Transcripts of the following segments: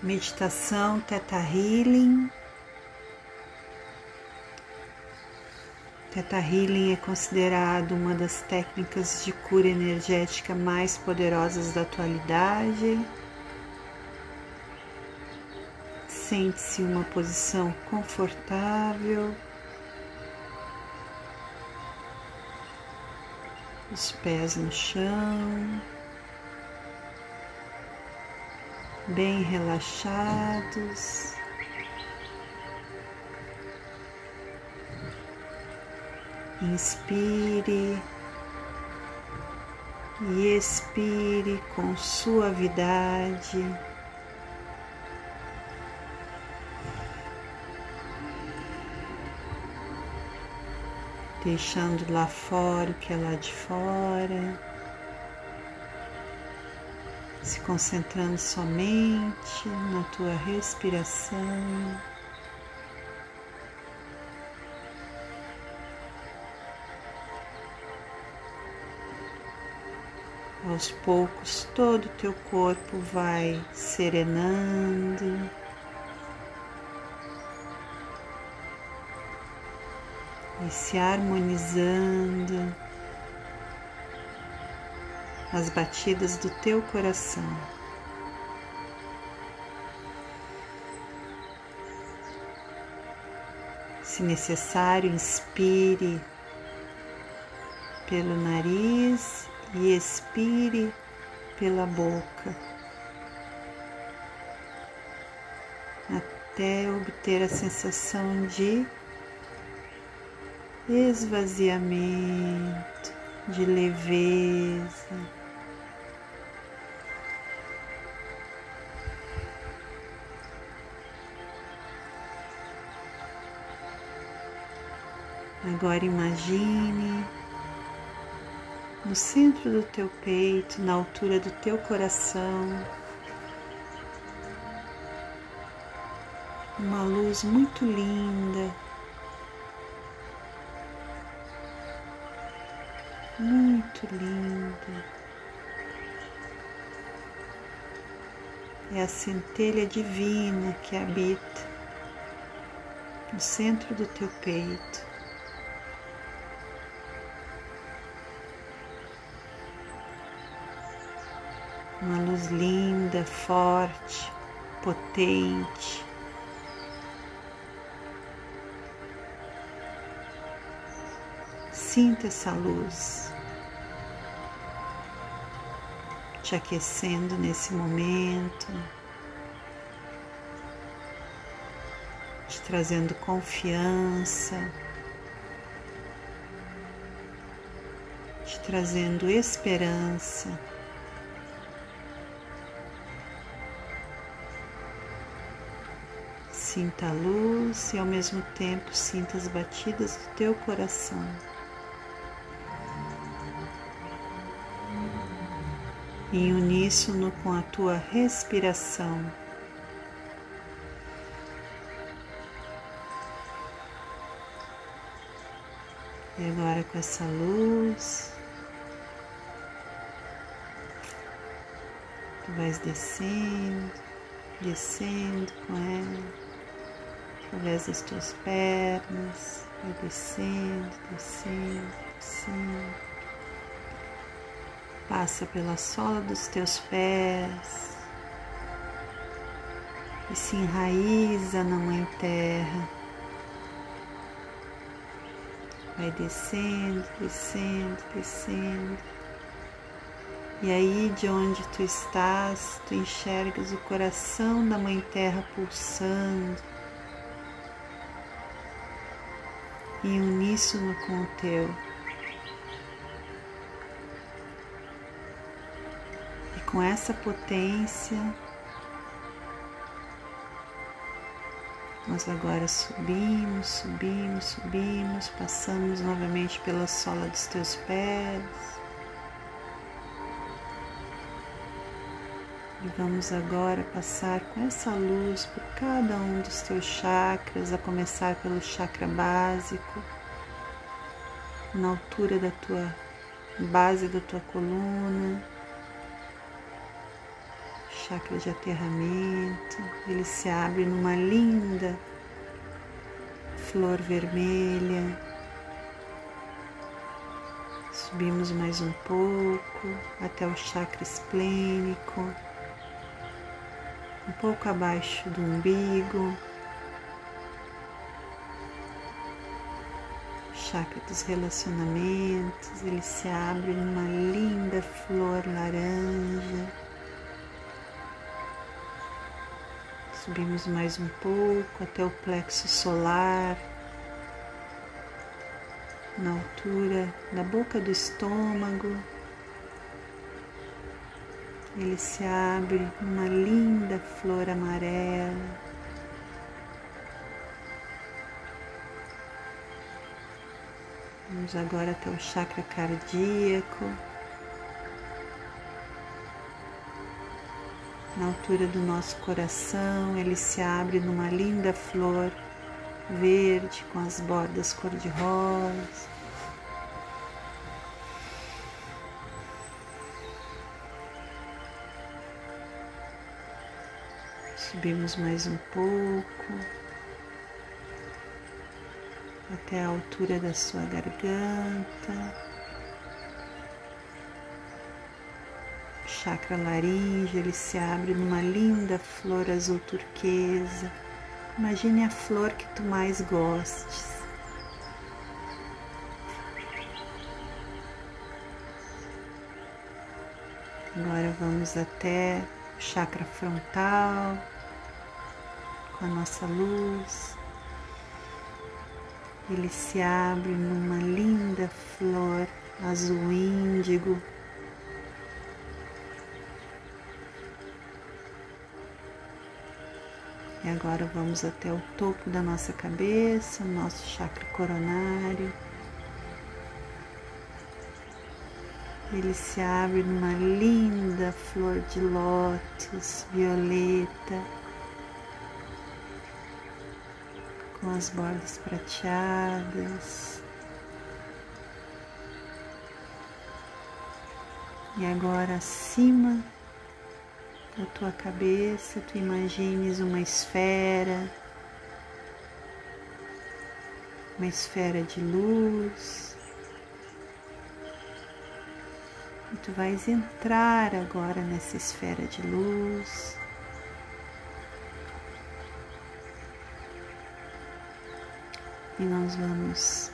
Meditação Teta Healing. Teta Healing é considerado uma das técnicas de cura energética mais poderosas da atualidade. Sente-se uma posição confortável. Os pés no chão. Bem relaxados. Inspire e expire com suavidade. Deixando lá fora o que é lá de fora concentrando somente na tua respiração. Aos poucos, todo o teu corpo vai serenando. E se harmonizando as batidas do teu coração. Se necessário, inspire pelo nariz e expire pela boca, até obter a sensação de esvaziamento, de leveza. Agora imagine no centro do teu peito, na altura do teu coração, uma luz muito linda, muito linda. É a centelha divina que habita no centro do teu peito. Uma luz linda, forte, potente. Sinta essa luz te aquecendo nesse momento, te trazendo confiança, te trazendo esperança. Sinta a luz e ao mesmo tempo sinta as batidas do teu coração. Em uníssono com a tua respiração. E agora com essa luz, tu vais descendo, descendo com ela através das tuas pernas, vai descendo, descendo, descendo. Passa pela sola dos teus pés e se enraiza na Mãe Terra. Vai descendo, descendo, descendo. E aí de onde tu estás, tu enxergas o coração da Mãe Terra pulsando em uníssono com o teu. E com essa potência, nós agora subimos, subimos, subimos, passamos novamente pela sola dos teus pés. E vamos agora passar com essa luz por cada um dos teus chakras, a começar pelo chakra básico, na altura da tua base da tua coluna, chakra de aterramento, ele se abre numa linda flor vermelha. Subimos mais um pouco até o chakra esplênico, um pouco abaixo do umbigo. chakra dos relacionamentos, ele se abre numa linda flor laranja. Subimos mais um pouco até o plexo solar, na altura da boca do estômago. Ele se abre numa linda flor amarela. Vamos agora até o chakra cardíaco. Na altura do nosso coração, ele se abre numa linda flor verde com as bordas cor-de-rosa. Subimos mais um pouco até a altura da sua garganta, chakra laringe, ele se abre numa linda flor azul turquesa. Imagine a flor que tu mais gostes. Agora vamos até o chakra frontal com a nossa luz ele se abre numa linda flor azul índigo. E agora vamos até o topo da nossa cabeça, o nosso chakra coronário. Ele se abre numa linda flor de lótus violeta com as bordas prateadas. E agora acima da tua cabeça, tu imagines uma esfera, uma esfera de luz. E tu vais entrar agora nessa esfera de luz. E nós vamos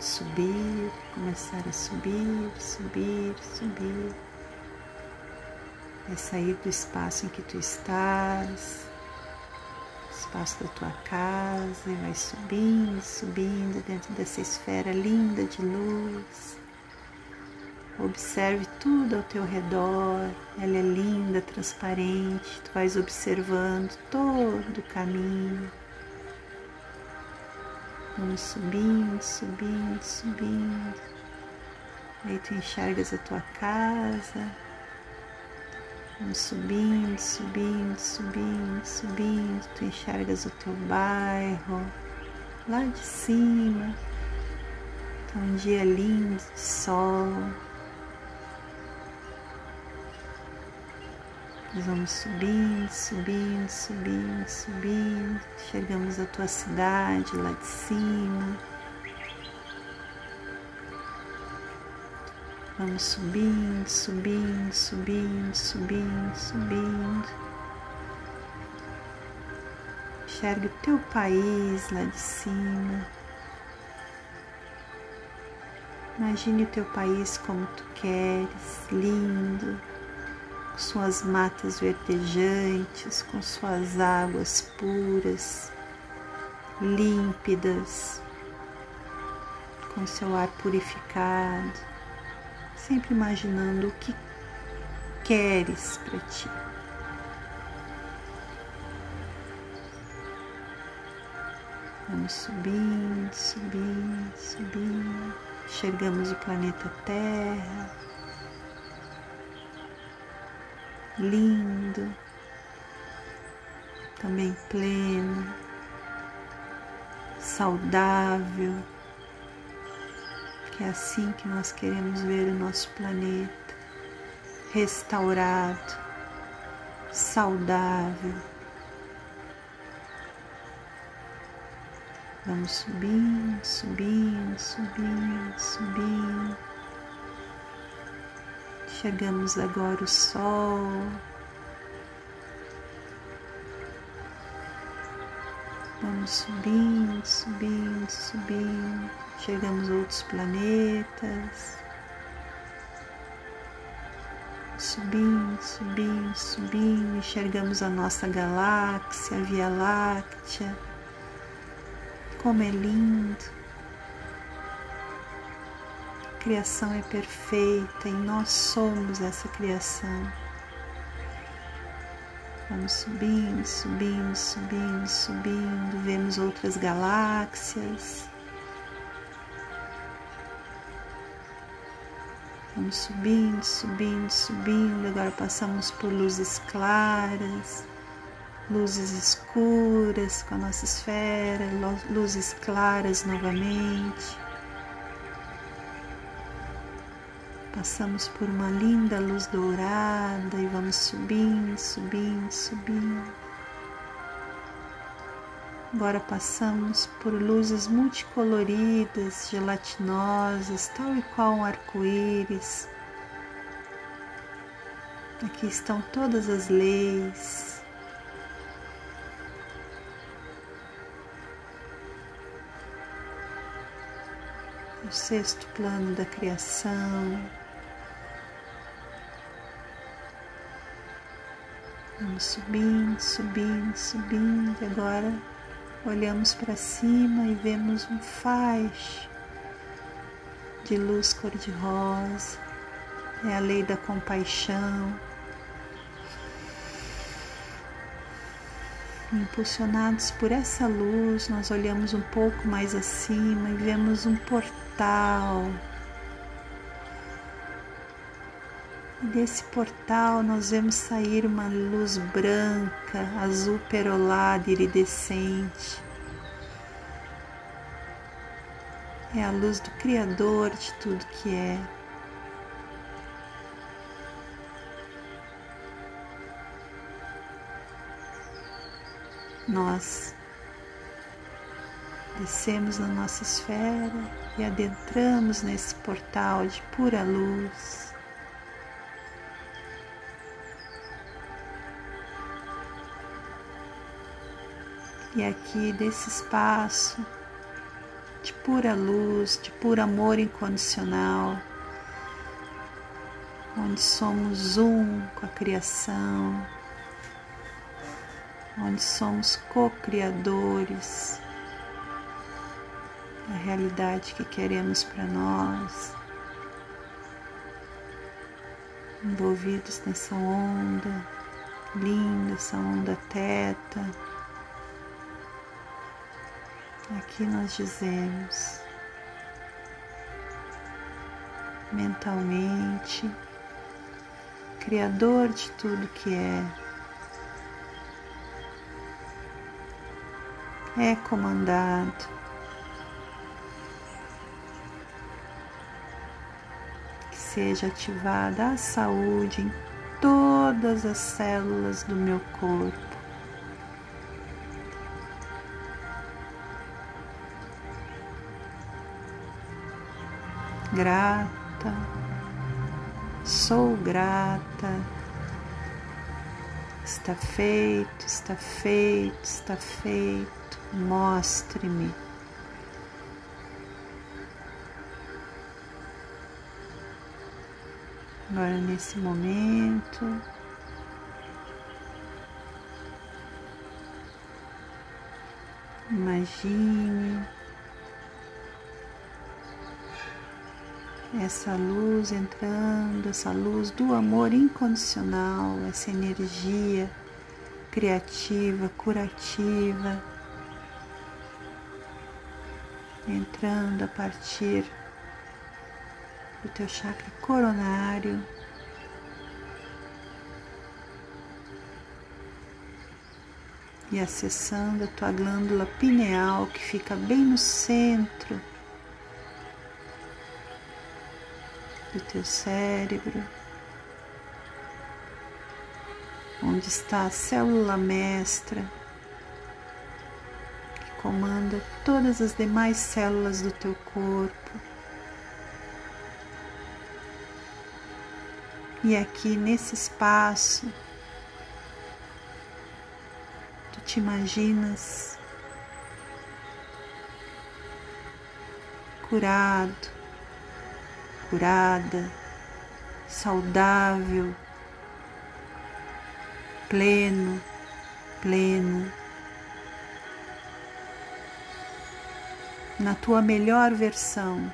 subir, começar a subir, subir, subir. Vai sair do espaço em que tu estás, espaço da tua casa, e vai subindo, subindo dentro dessa esfera linda de luz. Observe tudo ao teu redor, ela é linda, transparente, tu vais observando todo o caminho Vamos subindo, subindo, subindo. Aí tu enxergas a tua casa. Vamos subindo, subindo, subindo, subindo. Tu enxergas o teu bairro lá de cima. Tá um dia lindo de sol. Nós vamos subindo, subindo, subindo, subindo. Chegamos à tua cidade lá de cima. Vamos subindo, subindo, subindo, subindo, subindo. Enxergue o teu país lá de cima. Imagine o teu país como tu queres, lindo com suas matas verdejantes, com suas águas puras, límpidas, com seu ar purificado, sempre imaginando o que queres para ti. Vamos subindo, subindo, subindo. Chegamos o planeta Terra lindo, também pleno, saudável, que é assim que nós queremos ver o nosso planeta, restaurado, saudável. Vamos subindo, subindo, subindo, subindo. Chegamos agora o sol. Vamos subindo, subindo, subindo. Chegamos outros planetas. Subindo, subindo, subindo. Enxergamos a nossa galáxia, a Via Láctea. Como é lindo. Criação é perfeita e nós somos essa criação. Vamos subindo, subindo, subindo, subindo, vemos outras galáxias. Vamos subindo, subindo, subindo. Agora passamos por luzes claras, luzes escuras com a nossa esfera, luzes claras novamente. Passamos por uma linda luz dourada e vamos subindo, subindo, subindo. Agora passamos por luzes multicoloridas, gelatinosas, tal e qual um arco-íris. Aqui estão todas as leis. O sexto plano da criação. Vamos subindo, subindo, subindo. E agora olhamos para cima e vemos um faixa de luz cor-de-rosa. É a lei da compaixão. Impulsionados por essa luz, nós olhamos um pouco mais acima e vemos um portal Desse portal nós vemos sair uma luz branca, azul perolada, iridescente. É a luz do Criador de tudo que é. Nós descemos na nossa esfera e adentramos nesse portal de pura luz. E aqui desse espaço de pura luz, de puro amor incondicional, onde somos um com a criação, onde somos co-criadores da realidade que queremos para nós, envolvidos nessa onda linda, essa onda teta Aqui nós dizemos mentalmente, Criador de tudo que é, é comandado. Que seja ativada a saúde em todas as células do meu corpo. Grata, sou grata. Está feito, está feito, está feito. Mostre-me. Agora, nesse momento, imagine essa luz entrando, essa luz do amor incondicional, essa energia criativa, curativa, entrando a partir do teu chakra coronário. E acessando a tua glândula pineal que fica bem no centro do teu cérebro, onde está a célula mestra que comanda todas as demais células do teu corpo. E aqui nesse espaço, tu te imaginas curado, curada, saudável, pleno, plena, na tua melhor versão.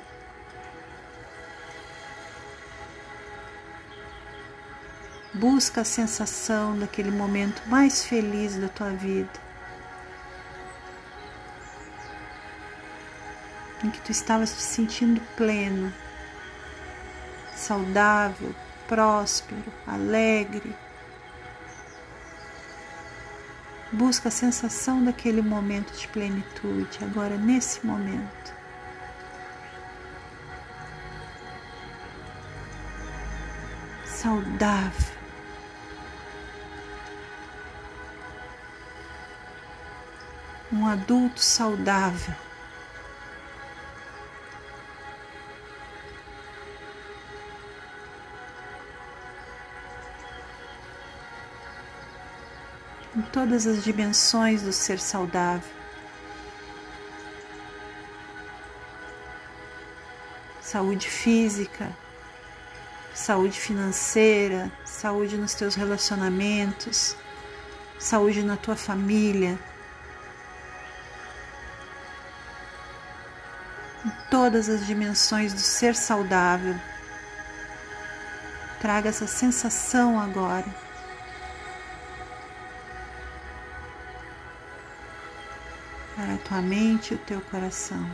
Busca a sensação daquele momento mais feliz da tua vida. Em que tu estavas te sentindo pleno, saudável, próspero, alegre. Busca a sensação daquele momento de plenitude, agora nesse momento. Saudável. Um adulto saudável. Em todas as dimensões do ser saudável. Saúde física, saúde financeira, saúde nos teus relacionamentos, saúde na tua família. Em todas as dimensões do ser saudável. Traga essa sensação agora. Para a tua mente e o teu coração.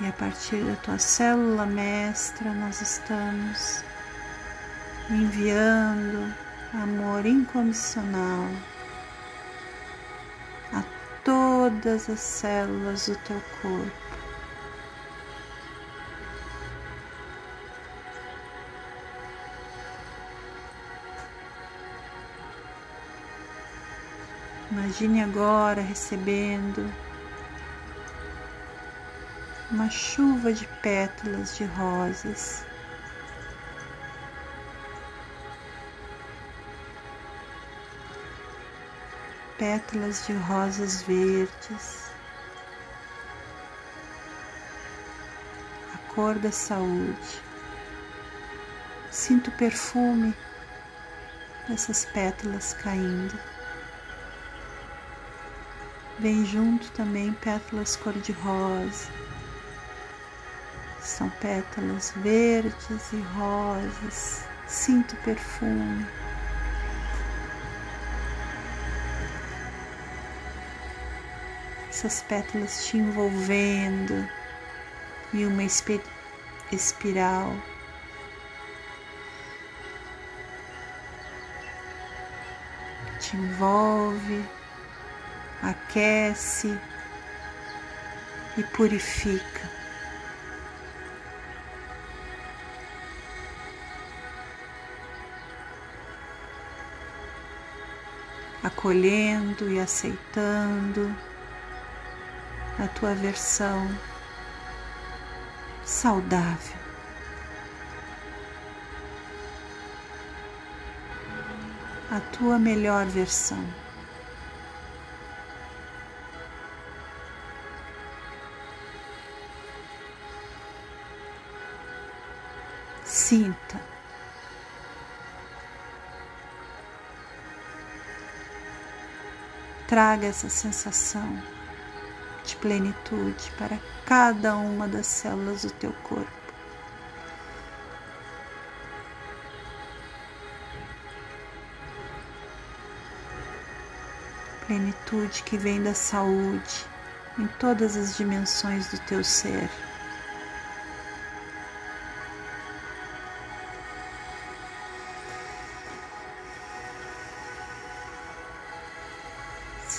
E a partir da tua célula mestra, nós estamos enviando amor incondicional a todas as células do teu corpo. Imagine agora recebendo uma chuva de pétalas de rosas. Pétalas de rosas verdes, a cor da saúde. Sinto o perfume dessas pétalas caindo. Vem junto também pétalas cor-de-rosa. São pétalas verdes e rosas. Sinto perfume. Essas pétalas te envolvendo em uma espiral. Te envolve aquece e purifica. Acolhendo e aceitando a tua versão saudável. A tua melhor versão. Traga essa sensação de plenitude para cada uma das células do teu corpo. Plenitude que vem da saúde em todas as dimensões do teu ser.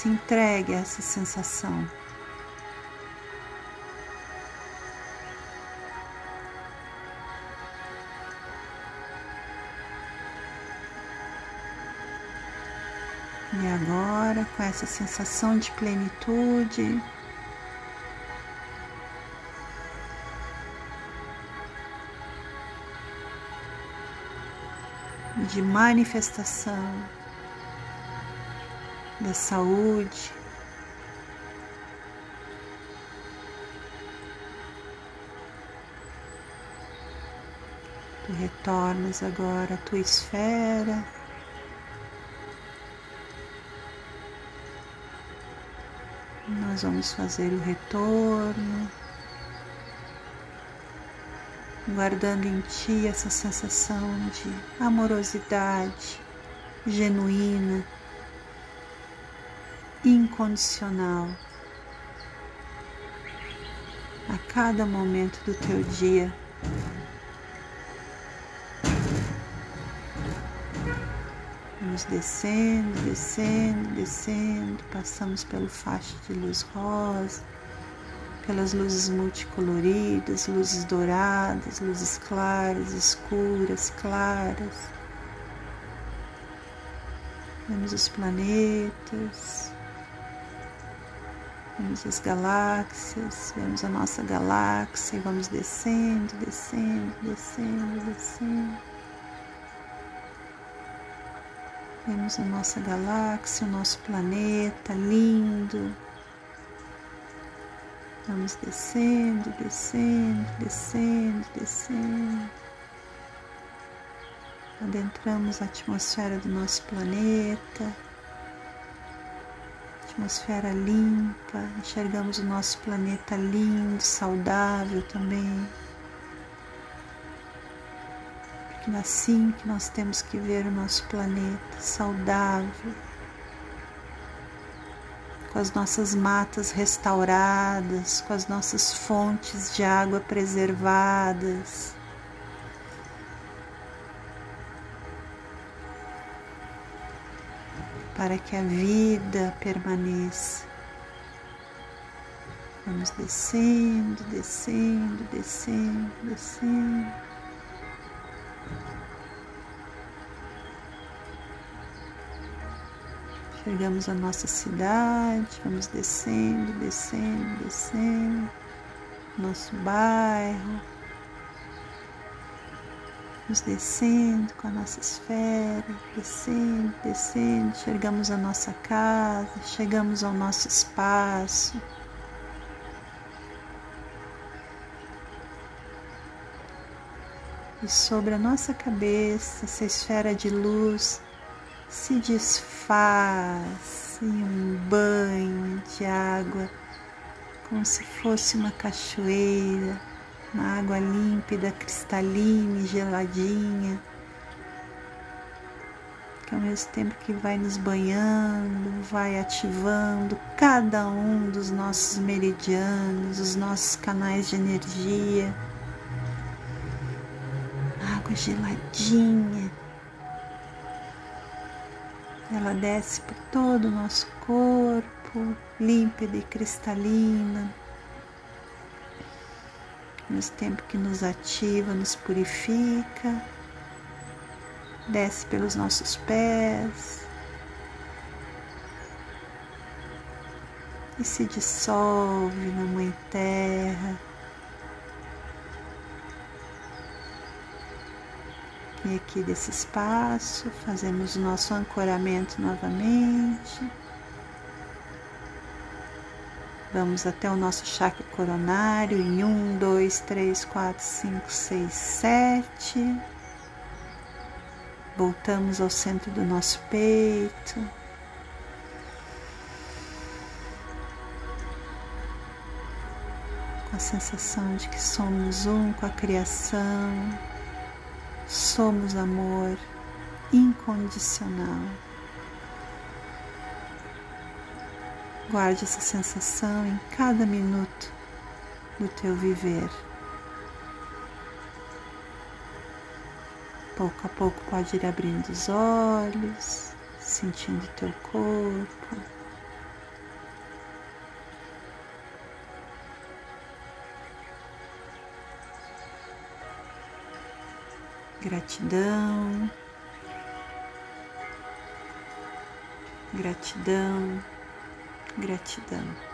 se entregue a essa sensação. E agora, com essa sensação de plenitude, de manifestação, da saúde, tu retornas agora à tua esfera. Nós vamos fazer o retorno, guardando em ti essa sensação de amorosidade genuína, incondicional, a cada momento do teu dia. Vamos descendo, descendo, descendo, passamos pelo faixa de luz rosa, pelas luzes multicoloridas, luzes douradas, luzes claras, escuras, claras. Vemos os planetas, vemos as galáxias, vemos a nossa galáxia e vamos descendo, descendo, descendo, descendo. Vemos a nossa galáxia, o nosso planeta lindo. Vamos descendo, descendo, descendo, descendo. Adentramos a atmosfera do nosso planeta. Atmosfera limpa, enxergamos o nosso planeta lindo, saudável também que assim que nós temos que ver o nosso planeta saudável, com as nossas matas restauradas, com as nossas fontes de água preservadas. Para que a vida permaneça. Vamos descendo, descendo, descendo, descendo. Chegamos à nossa cidade, vamos descendo, descendo, descendo, nosso bairro, descendo com a nossa esfera, descendo, descendo, chegamos à nossa casa, chegamos ao nosso espaço. E sobre a nossa cabeça, essa esfera de luz se desfaz em um banho de água, como se fosse uma cachoeira, uma água límpida, cristalina geladinha, que ao mesmo tempo que vai nos banhando, vai ativando cada um dos nossos meridianos, os nossos canais de energia. Água geladinha ela desce por todo o nosso corpo, límpida e cristalina. Mesmo tempo que nos ativa, nos purifica, desce pelos nossos pés e se dissolve na Mãe Terra E aqui desse espaço, fazemos o nosso ancoramento novamente. Vamos até o nosso chakra coronário em um, dois, três, quatro, cinco, seis, sete. Voltamos ao centro do nosso peito. Com a sensação de que somos um com a criação Somos amor incondicional. Guarde essa sensação em cada minuto do teu viver. Pouco a pouco pode ir abrindo os olhos, sentindo teu corpo. gratidão. Gratidão, gratidão.